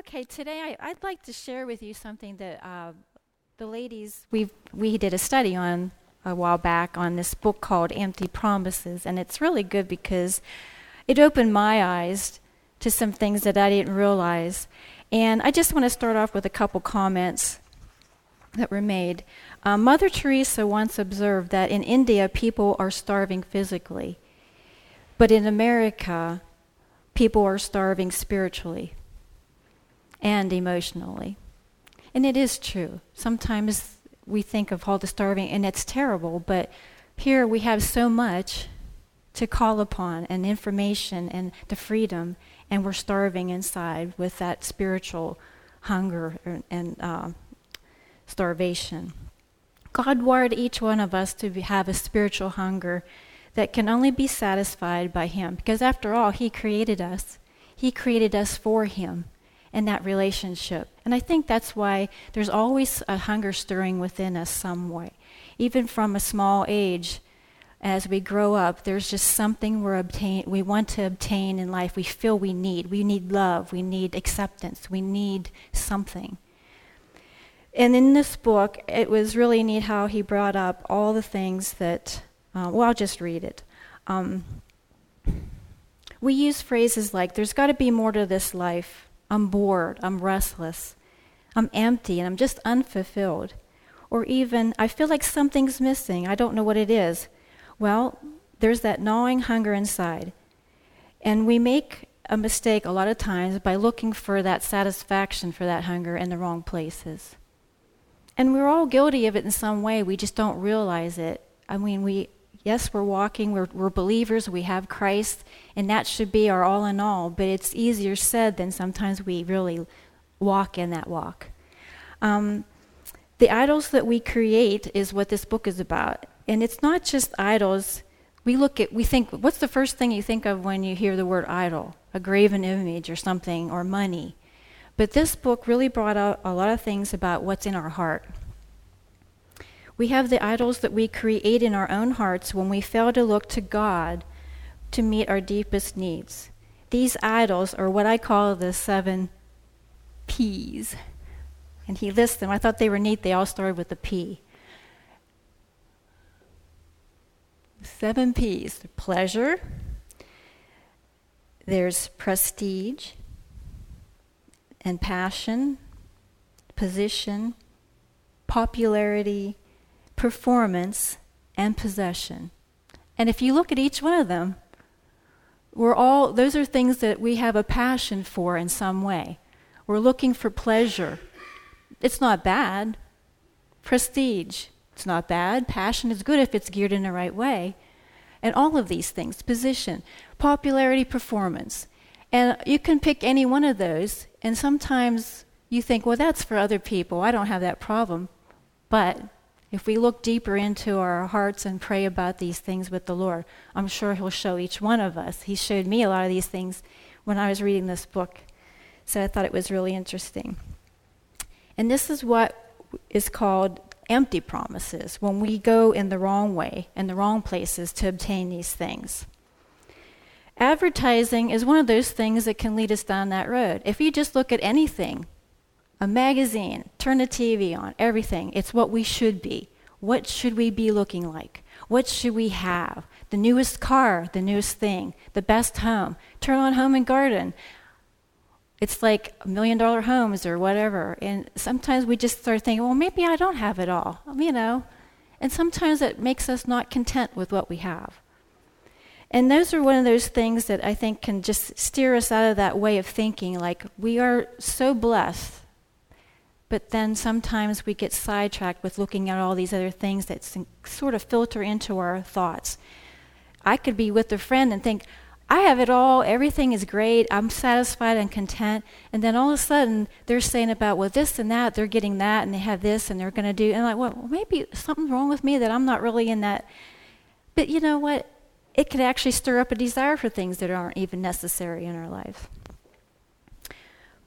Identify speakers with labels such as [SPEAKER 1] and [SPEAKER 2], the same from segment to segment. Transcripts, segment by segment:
[SPEAKER 1] Okay, today I, would like to share with you something that uh, the ladies we we did a study on a while back on this book called Empty Promises, and it's really good because it opened my eyes to some things that I didn't realize. And I just want to start off with a couple comments that were made. Uh, Mother Teresa once observed that in India people are starving physically, but in America people are starving spiritually and emotionally. And it is true. Sometimes we think of all the starving, and it's terrible, but here we have so much to call upon and information and the freedom, and we're starving inside with that spiritual hunger and uh, starvation. God wired each one of us to be, have a spiritual hunger that can only be satisfied by Him, because after all, He created us. He created us for Him in that relationship. And I think that's why there's always a hunger stirring within us some way. Even from a small age, as we grow up, there's just something we're obtain, we want to obtain in life. We feel we need. We need love. We need acceptance. We need something. And in this book, it was really neat how he brought up all the things that, uh, well, I'll just read it. Um, we use phrases like, there's got to be more to this life. I'm bored, I'm restless, I'm empty, and I'm just unfulfilled. Or even, I feel like something's missing, I don't know what it is. Well, there's that gnawing hunger inside. And we make a mistake a lot of times by looking for that satisfaction for that hunger in the wrong places. And we're all guilty of it in some way, we just don't realize it. I mean, we yes, we're walking, we're, we're believers, we have Christ, and that should be our all in all, but it's easier said than sometimes we really walk in that walk. Um, the idols that we create is what this book is about. And it's not just idols. We look at, we think, what's the first thing you think of when you hear the word idol? A graven image or something, or money. But this book really brought out a lot of things about what's in our heart. We have the idols that we create in our own hearts when we fail to look to God to meet our deepest needs. These idols are what I call the seven P's. And he lists them. I thought they were neat. They all started with a P. Seven P's pleasure, there's prestige and passion, position, popularity, performance, and possession. And if you look at each one of them, we're all, those are things that we have a passion for in some way. We're looking for pleasure. It's not bad. Prestige, it's not bad. Passion is good if it's geared in the right way. And all of these things position, popularity, performance. And you can pick any one of those, and sometimes you think, well, that's for other people. I don't have that problem. But if we look deeper into our hearts and pray about these things with the Lord, I'm sure He'll show each one of us. He showed me a lot of these things when I was reading this book. So I thought it was really interesting. And this is what is called empty promises when we go in the wrong way, in the wrong places to obtain these things. Advertising is one of those things that can lead us down that road. If you just look at anything, a magazine, turn the TV on, everything. It's what we should be. What should we be looking like? What should we have? The newest car, the newest thing, the best home. Turn on Home and Garden. It's like million dollar homes or whatever. And sometimes we just start thinking, well, maybe I don't have it all, you know. And sometimes it makes us not content with what we have. And those are one of those things that I think can just steer us out of that way of thinking like we are so blessed but then sometimes we get sidetracked with looking at all these other things that sort of filter into our thoughts. I could be with a friend and think, I have it all, everything is great, I'm satisfied and content. And then all of a sudden they're saying about, well, this and that, they're getting that, and they have this, and they're going to do. And I'm like, well, maybe something's wrong with me that I'm not really in that. But you know what? It could actually stir up a desire for things that aren't even necessary in our life.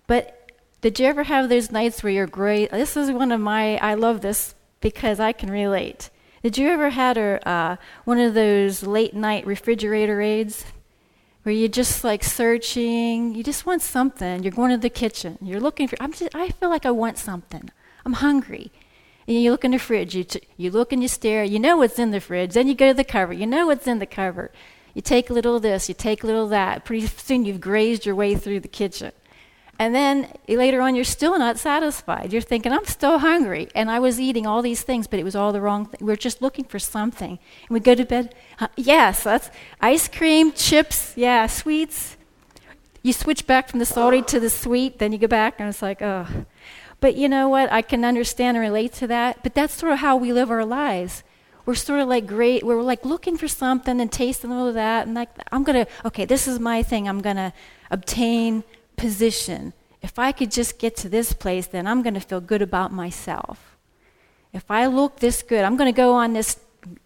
[SPEAKER 1] But did you ever have those nights where you're great? This is one of my, I love this because I can relate. Did you ever had a, uh, one of those late night refrigerator aids? where you're just like searching, you just want something. You're going to the kitchen, you're looking for, I'm just, I feel like I want something. I'm hungry. And you look in the fridge, you, t- you look and you stare, you know what's in the fridge. Then you go to the cupboard, you know what's in the cupboard. You take a little of this, you take a little of that. Pretty soon you've grazed your way through the kitchen. And then later on, you're still not satisfied. You're thinking, I'm still hungry. And I was eating all these things, but it was all the wrong thing. We are just looking for something. And we go to bed, uh, yes, that's ice cream, chips, yeah, sweets. You switch back from the salty to the sweet, then you go back, and it's like, oh. But you know what? I can understand and relate to that. But that's sort of how we live our lives. We're sort of like great, we're like looking for something and tasting all of that. And like, I'm going to, okay, this is my thing. I'm going to obtain position. If I could just get to this place, then I'm going to feel good about myself. If I look this good, I'm going to go on this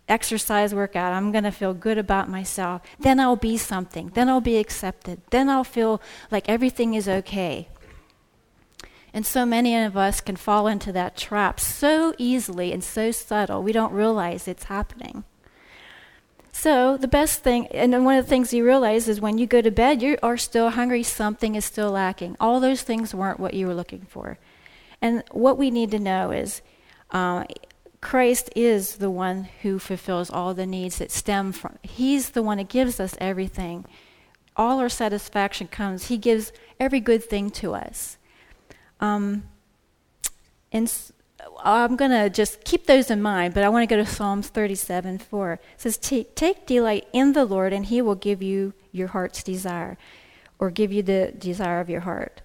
[SPEAKER 1] exercise workout, I'm going to feel good about myself. Then I'll be something. Then I'll be accepted. Then I'll feel like everything is okay. And so many of us can fall into that trap so easily and so subtle, we don't realize it's happening. So the best thing, and one of the things you realize is when you go to bed, you are still hungry, something is still lacking. All those things weren't what you were looking for. And what we need to know is uh, Christ is the one who fulfills all the needs that stem from, He's the one that gives us everything. All our satisfaction comes, He gives every good thing to us. Um, and I'm going to just keep those in mind, but I want to go to Psalms 37 4. It says, Take delight in the Lord, and he will give you your heart's desire, or give you the desire of your heart.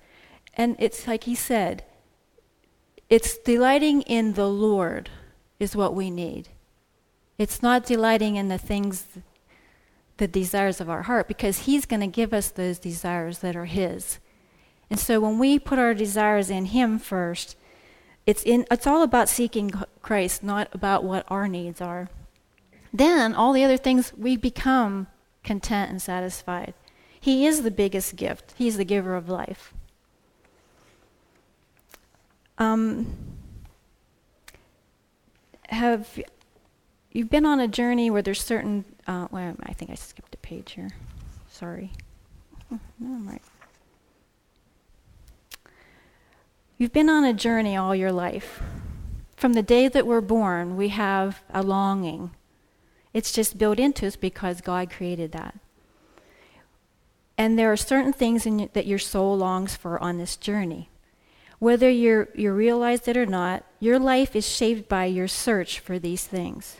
[SPEAKER 1] And it's like he said, it's delighting in the Lord is what we need. It's not delighting in the things, the desires of our heart, because he's going to give us those desires that are his. And so when we put our desires in him first, it's, in, it's all about seeking Christ, not about what our needs are. Then all the other things, we become content and satisfied. He is the biggest gift, He's the giver of life. Um, have you been on a journey where there's certain. Uh, well, I think I skipped a page here. Sorry. Oh, no, I'm right. You've been on a journey all your life. From the day that we're born, we have a longing. It's just built into us because God created that. And there are certain things in, that your soul longs for on this journey. Whether you you realize it or not, your life is shaped by your search for these things.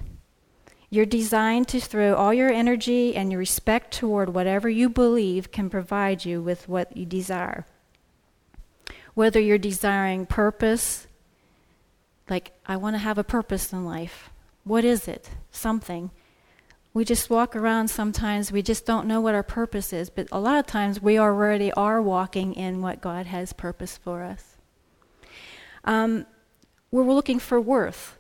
[SPEAKER 1] You're designed to throw all your energy and your respect toward whatever you believe can provide you with what you desire whether you're desiring purpose, like, I want to have a purpose in life. What is it? Something. We just walk around sometimes, we just don't know what our purpose is, but a lot of times we already are walking in what God has purpose for us. Um, we're looking for worth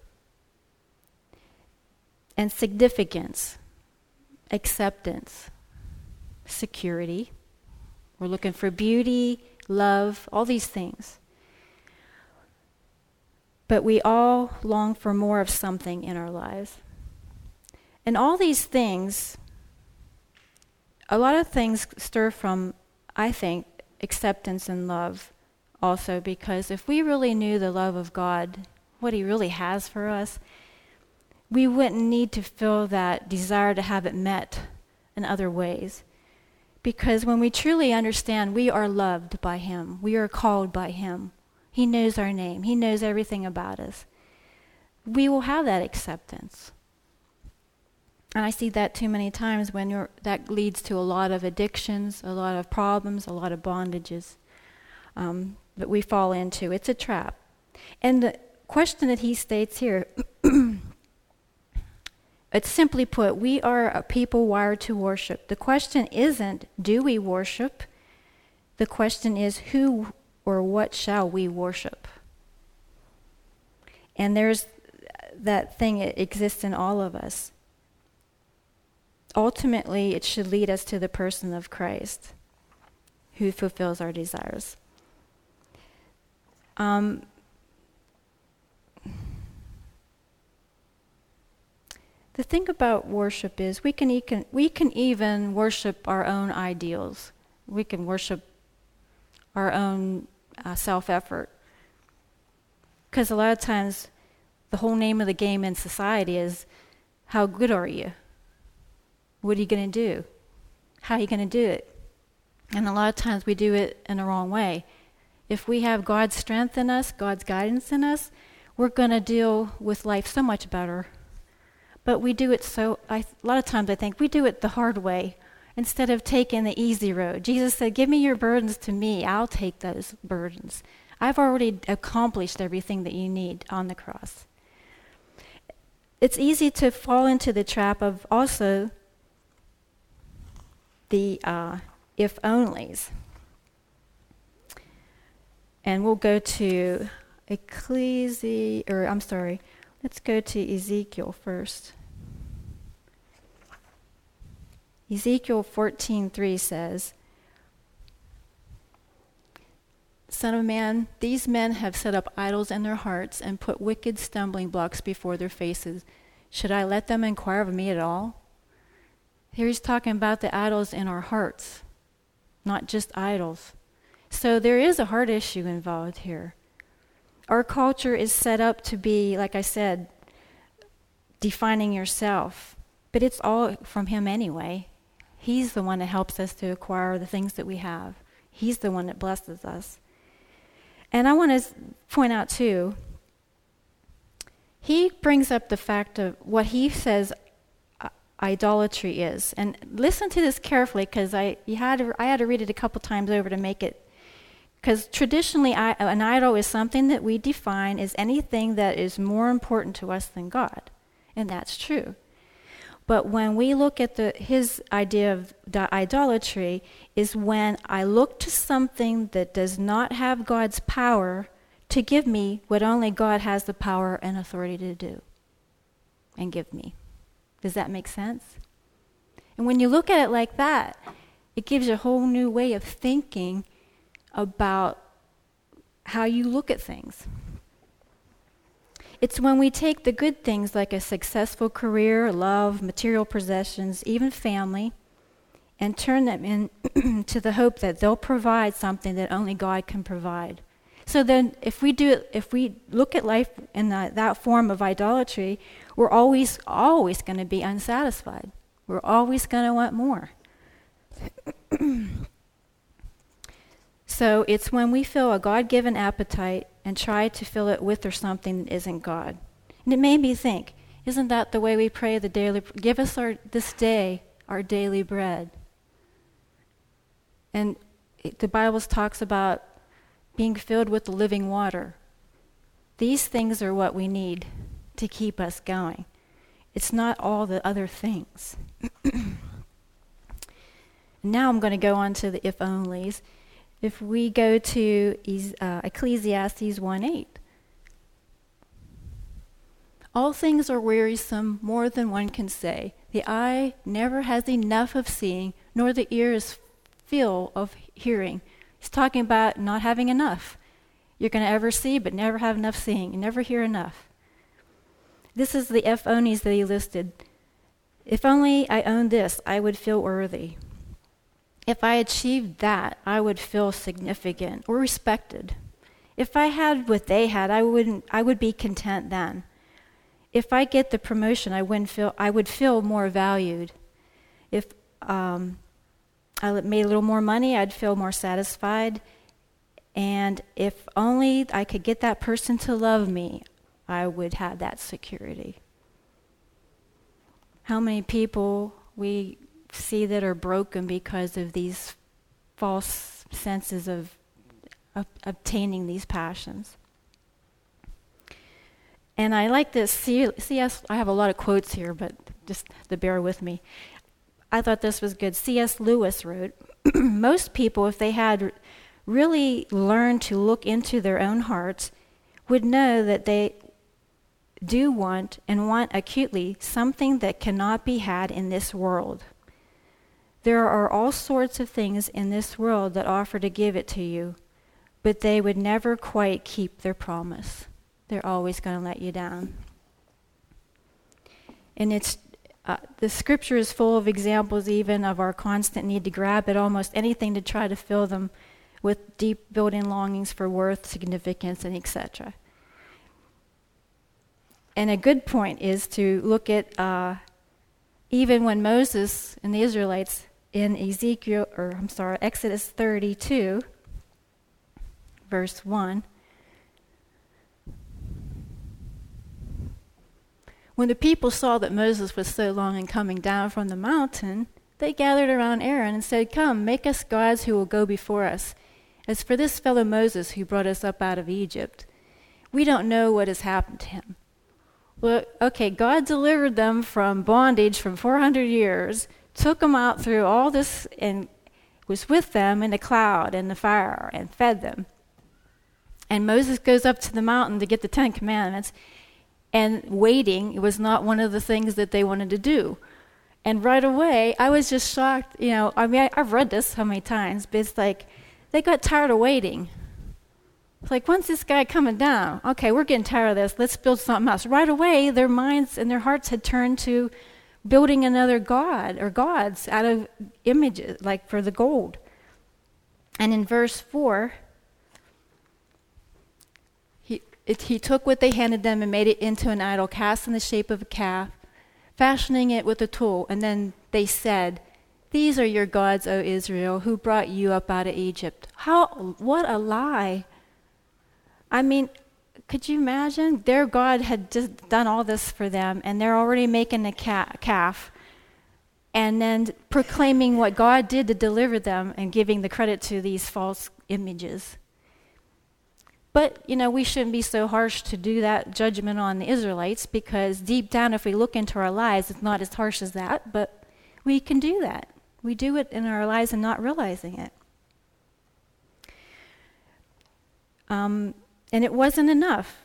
[SPEAKER 1] and significance, acceptance, security. We're looking for beauty, love, all these things. But we all long for more of something in our lives. And all these things, a lot of things stir from, I think, acceptance and love also, because if we really knew the love of God, what He really has for us, we wouldn't need to feel that desire to have it met in other ways. Because when we truly understand we are loved by Him, we are called by Him, He knows our name, He knows everything about us, we will have that acceptance. And I see that too many times when that leads to a lot of addictions, a lot of problems, a lot of bondages um, that we fall into. It's a trap. And the question that he states here It's simply put, we are a people wired to worship. The question isn't, do we worship? The question is, who or what shall we worship? And there's that thing, it exists in all of us. Ultimately, it should lead us to the person of Christ who fulfills our desires. Um, The thing about worship is we can, e- we can even worship our own ideals. We can worship our own uh, self effort. Because a lot of times, the whole name of the game in society is how good are you? What are you going to do? How are you going to do it? And a lot of times we do it in the wrong way. If we have God's strength in us, God's guidance in us, we're going to deal with life so much better. But we do it so, I, a lot of times I think we do it the hard way instead of taking the easy road. Jesus said, Give me your burdens to me, I'll take those burdens. I've already accomplished everything that you need on the cross. It's easy to fall into the trap of also the uh, if onlys. And we'll go to Ecclesi, or I'm sorry, let's go to Ezekiel first. Ezekiel 14:3 says, Son of man, these men have set up idols in their hearts and put wicked stumbling blocks before their faces. Should I let them inquire of me at all? Here he's talking about the idols in our hearts, not just idols. So there is a heart issue involved here. Our culture is set up to be, like I said, defining yourself, but it's all from Him anyway. He's the one that helps us to acquire the things that we have. He's the one that blesses us. And I want to point out, too, he brings up the fact of what he says uh, idolatry is. And listen to this carefully because I, had I had to read it a couple times over to make it. Because traditionally, I, an idol is something that we define as anything that is more important to us than God. And that's true. But when we look at the, his idea of idolatry, is when I look to something that does not have God's power to give me what only God has the power and authority to do and give me. Does that make sense? And when you look at it like that, it gives you a whole new way of thinking about how you look at things. It's when we take the good things like a successful career, love, material possessions, even family, and turn them into the hope that they'll provide something that only God can provide. So then, if we do, if we look at life in that, that form of idolatry, we're always, always going to be unsatisfied. We're always going to want more. so it's when we feel a God-given appetite and try to fill it with or something that isn't God. And it made me think, isn't that the way we pray the daily give us our this day our daily bread? And it, the Bible talks about being filled with the living water. These things are what we need to keep us going. It's not all the other things. now I'm going to go on to the if onlys if we go to uh, Ecclesiastes 1 8. All things are wearisome, more than one can say. The eye never has enough of seeing, nor the ear is full of hearing. He's talking about not having enough. You're going to ever see, but never have enough seeing, and never hear enough. This is the if onlys that he listed. If only I owned this, I would feel worthy. If I achieved that, I would feel significant or respected. If I had what they had, I wouldn't I would be content then. If I get the promotion, I wouldn't feel I would feel more valued. If um, I made a little more money, I'd feel more satisfied. And if only I could get that person to love me, I would have that security. How many people we see that are broken because of these false senses of, of obtaining these passions. And I like this. C.S. I have a lot of quotes here, but just to bear with me. I thought this was good. C.S. Lewis wrote Most people, if they had really learned to look into their own hearts, would know that they do want and want acutely something that cannot be had in this world. There are all sorts of things in this world that offer to give it to you, but they would never quite keep their promise. They're always going to let you down. And it's uh, the scripture is full of examples, even of our constant need to grab at almost anything to try to fill them with deep built-in longings for worth, significance, and etc. And a good point is to look at uh, even when Moses and the Israelites in Ezekiel, or I'm sorry, Exodus 32, verse 1. When the people saw that Moses was so long in coming down from the mountain, they gathered around Aaron and said, Come, make us gods who will go before us. As for this fellow Moses who brought us up out of Egypt, we don't know what has happened to him. Well, okay, God delivered them from bondage from 400 years, took them out through all this, and was with them in the cloud and the fire and fed them. And Moses goes up to the mountain to get the Ten Commandments, and waiting was not one of the things that they wanted to do. And right away, I was just shocked. You know, I mean, I, have read this so many times, but it's like they got tired of waiting. It's like, when's this guy coming down? Okay, we're getting tired of this. Let's build something else. Right away, their minds and their hearts had turned to building another god or gods out of images, like for the gold. And in verse 4, he, it, he took what they handed them and made it into an idol cast in the shape of a calf, fashioning it with a tool. And then they said, These are your gods, O Israel, who brought you up out of Egypt. How, what a lie! I mean, could you imagine? Their God had just done all this for them, and they're already making a calf and then proclaiming what God did to deliver them and giving the credit to these false images. But, you know, we shouldn't be so harsh to do that judgment on the Israelites because deep down, if we look into our lives, it's not as harsh as that, but we can do that. We do it in our lives and not realizing it. Um, and it wasn't enough.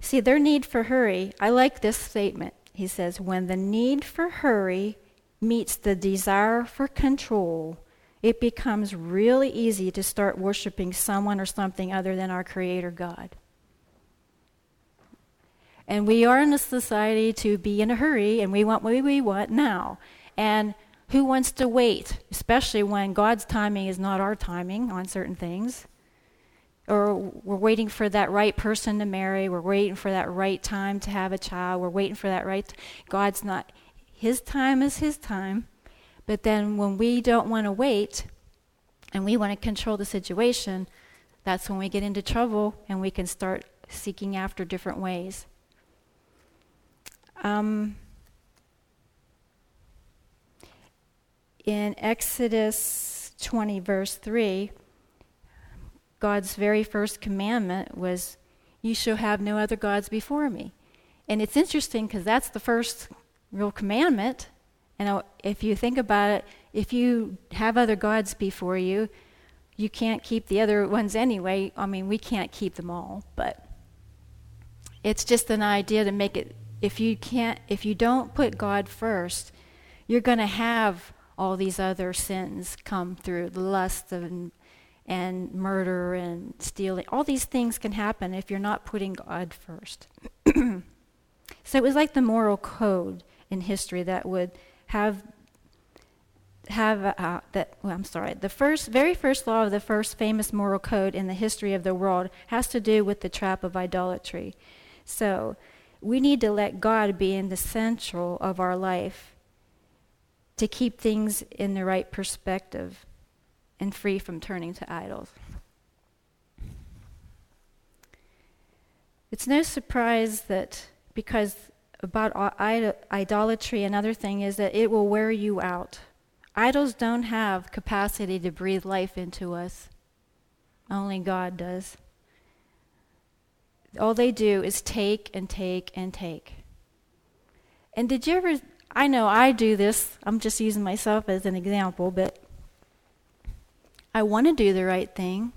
[SPEAKER 1] See, their need for hurry, I like this statement. He says, when the need for hurry meets the desire for control, it becomes really easy to start worshiping someone or something other than our Creator God. And we are in a society to be in a hurry, and we want what we want now. And who wants to wait, especially when God's timing is not our timing on certain things? Or we're waiting for that right person to marry, we're waiting for that right time to have a child, we're waiting for that right. God's not, His time is His time. But then when we don't want to wait and we want to control the situation, that's when we get into trouble and we can start seeking after different ways. Um, in Exodus 20, verse 3, God's very first commandment was, You shall have no other gods before me. And it's interesting because that's the first real commandment. And if you think about it, if you have other gods before you, you can't keep the other ones anyway. I mean, we can't keep them all, but it's just an idea to make it if you can't if you don't put God first, you're going to have all these other sins come through the lust and and murder and stealing. All these things can happen if you're not putting God first. so it was like the moral code in history that would have have uh, that well, I'm sorry the first very first law of the first famous moral code in the history of the world has to do with the trap of idolatry. So we need to let God be in the central of our life to keep things in the right perspective and free from turning to idols. It's no surprise that because about idolatry, another thing is that it will wear you out. Idols don't have capacity to breathe life into us. Only God does. All they do is take and take and take. And did you ever I know I do this. I'm just using myself as an example, but I want to do the right thing.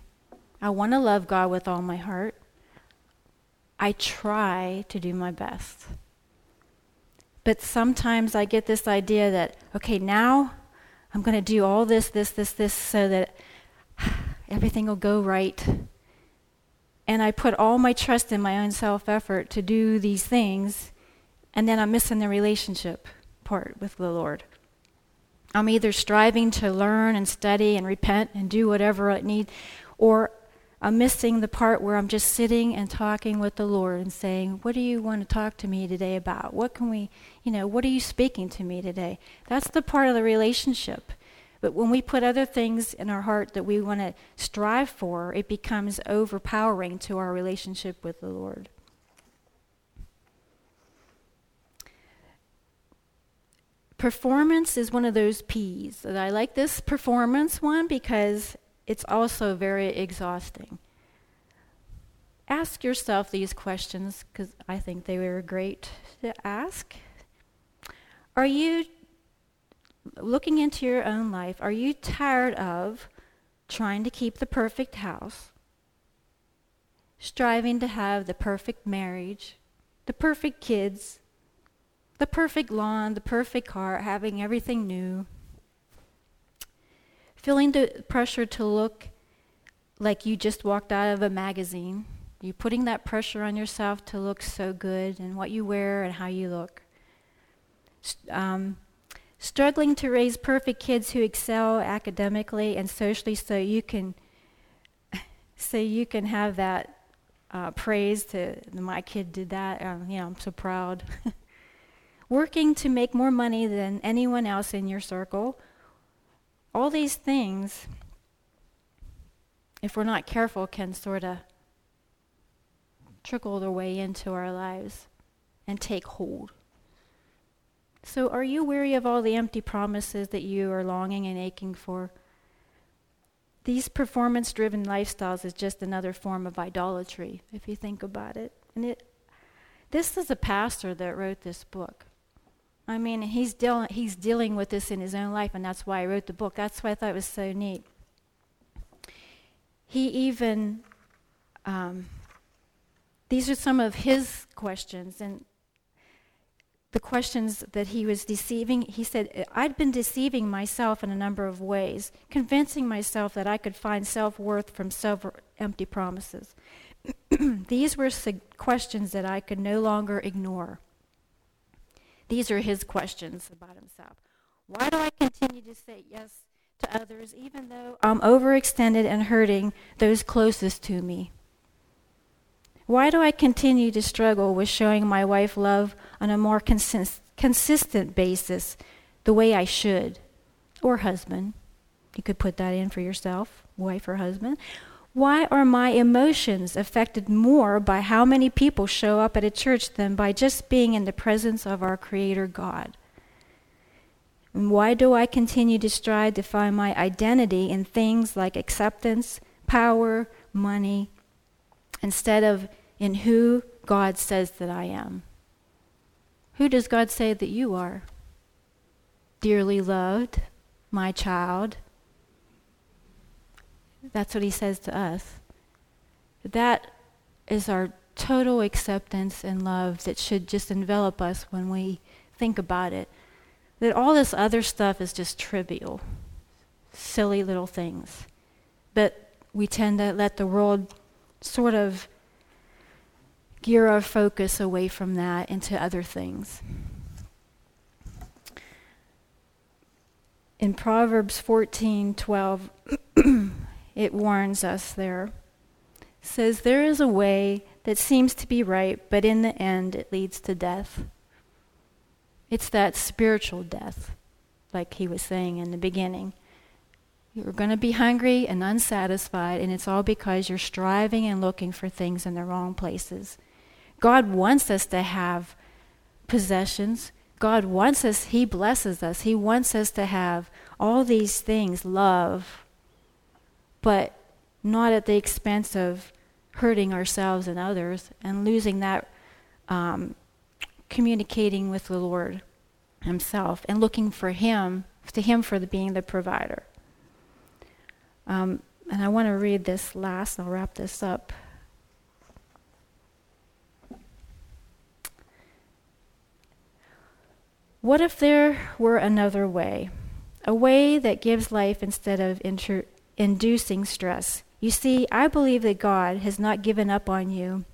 [SPEAKER 1] I want to love God with all my heart. I try to do my best. But sometimes I get this idea that, okay, now I'm going to do all this, this, this, this, so that everything will go right. And I put all my trust in my own self effort to do these things, and then I'm missing the relationship part with the Lord. I'm either striving to learn and study and repent and do whatever I need, or I'm missing the part where I'm just sitting and talking with the Lord and saying, What do you want to talk to me today about? What can we, you know, what are you speaking to me today? That's the part of the relationship. But when we put other things in our heart that we want to strive for, it becomes overpowering to our relationship with the Lord. Performance is one of those P's. I like this performance one because it's also very exhausting. Ask yourself these questions because I think they were great to ask. Are you looking into your own life? Are you tired of trying to keep the perfect house, striving to have the perfect marriage, the perfect kids, the perfect lawn, the perfect car, having everything new. Feeling the pressure to look like you just walked out of a magazine. You putting that pressure on yourself to look so good and what you wear and how you look. Um, struggling to raise perfect kids who excel academically and socially so you can so you can have that uh, praise to my kid did that um, you know i'm so proud working to make more money than anyone else in your circle. All these things, if we're not careful, can sort of trickle their way into our lives and take hold. So, are you weary of all the empty promises that you are longing and aching for? These performance driven lifestyles is just another form of idolatry, if you think about it. And it, this is a pastor that wrote this book. I mean, he's dealing he's dealing with this in his own life, and that's why I wrote the book. That's why I thought it was so neat. He even um, these are some of his questions, and the questions that he was deceiving. He said, I'd been deceiving myself in a number of ways, convincing myself that I could find self worth from several empty promises. These were questions that I could no longer ignore. These are his questions about himself. Why do I continue to say yes to others even though I'm overextended and hurting those closest to me? Why do I continue to struggle with showing my wife love on a more consist- consistent basis the way I should? Or husband. You could put that in for yourself, wife or husband. Why are my emotions affected more by how many people show up at a church than by just being in the presence of our Creator God? And why do I continue to strive to find my identity in things like acceptance, power, money, instead of in who God says that I am? Who does God say that you are? Dearly loved, my child, that's what he says to us. That is our total acceptance and love that should just envelop us when we think about it. That all this other stuff is just trivial, silly little things. But we tend to let the world sort of gear our focus away from that into other things. In Proverbs 14 12, it warns us there. It says, There is a way that seems to be right, but in the end it leads to death. It's that spiritual death, like he was saying in the beginning. You're going to be hungry and unsatisfied, and it's all because you're striving and looking for things in the wrong places. God wants us to have possessions. God wants us, He blesses us. He wants us to have all these things love, but not at the expense of hurting ourselves and others and losing that um, communicating with the Lord Himself and looking for Him, to Him for the, being the provider. Um, and I want to read this last, I'll wrap this up. What if there were another way? A way that gives life instead of inter- inducing stress. You see, I believe that God has not given up on you.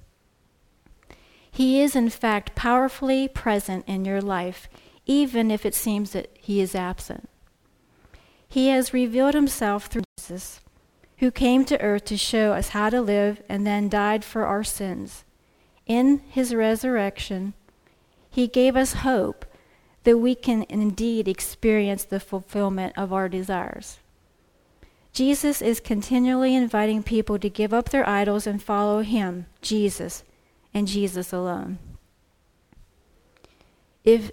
[SPEAKER 1] He is, in fact, powerfully present in your life, even if it seems that He is absent. He has revealed Himself through Jesus, who came to earth to show us how to live and then died for our sins. In His resurrection, He gave us hope that we can indeed experience the fulfillment of our desires. Jesus is continually inviting people to give up their idols and follow Him, Jesus, and Jesus alone. If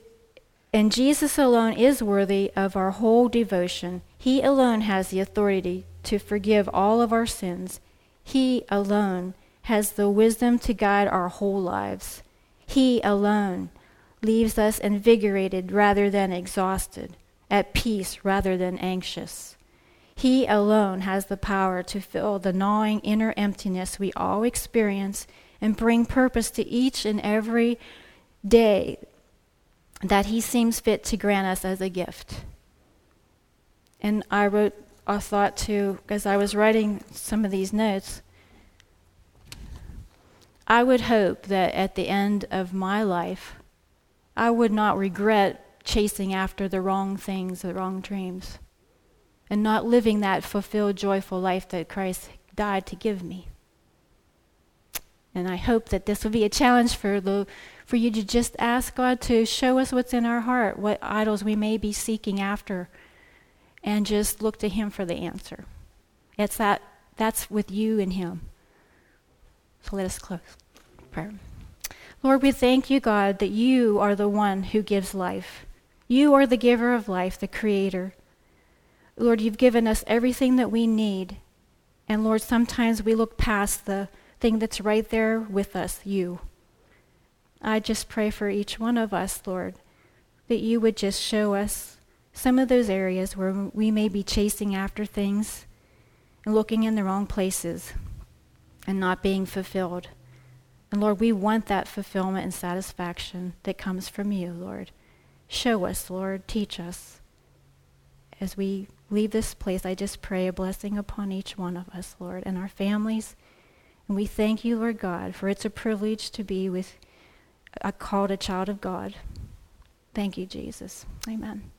[SPEAKER 1] and Jesus alone is worthy of our whole devotion. He alone has the authority to forgive all of our sins. He alone has the wisdom to guide our whole lives. He alone leaves us invigorated rather than exhausted, at peace rather than anxious. He alone has the power to fill the gnawing inner emptiness we all experience and bring purpose to each and every day that He seems fit to grant us as a gift. And I wrote a thought too, as I was writing some of these notes. I would hope that at the end of my life, I would not regret chasing after the wrong things, the wrong dreams, and not living that fulfilled, joyful life that Christ died to give me. And I hope that this will be a challenge for the for you to just ask God to show us what's in our heart, what idols we may be seeking after, and just look to him for the answer. It's that that's with you and him. So let us close. Prayer. Lord, we thank you, God, that you are the one who gives life. You are the giver of life, the creator. Lord, you've given us everything that we need. And Lord, sometimes we look past the thing that's right there with us, you. I just pray for each one of us, Lord, that you would just show us some of those areas where we may be chasing after things and looking in the wrong places and not being fulfilled. And Lord, we want that fulfillment and satisfaction that comes from you, Lord. Show us, Lord. Teach us. As we leave this place, I just pray a blessing upon each one of us, Lord, and our families. And we thank you, Lord God, for it's a privilege to be with, uh, called a child of God. Thank you, Jesus. Amen.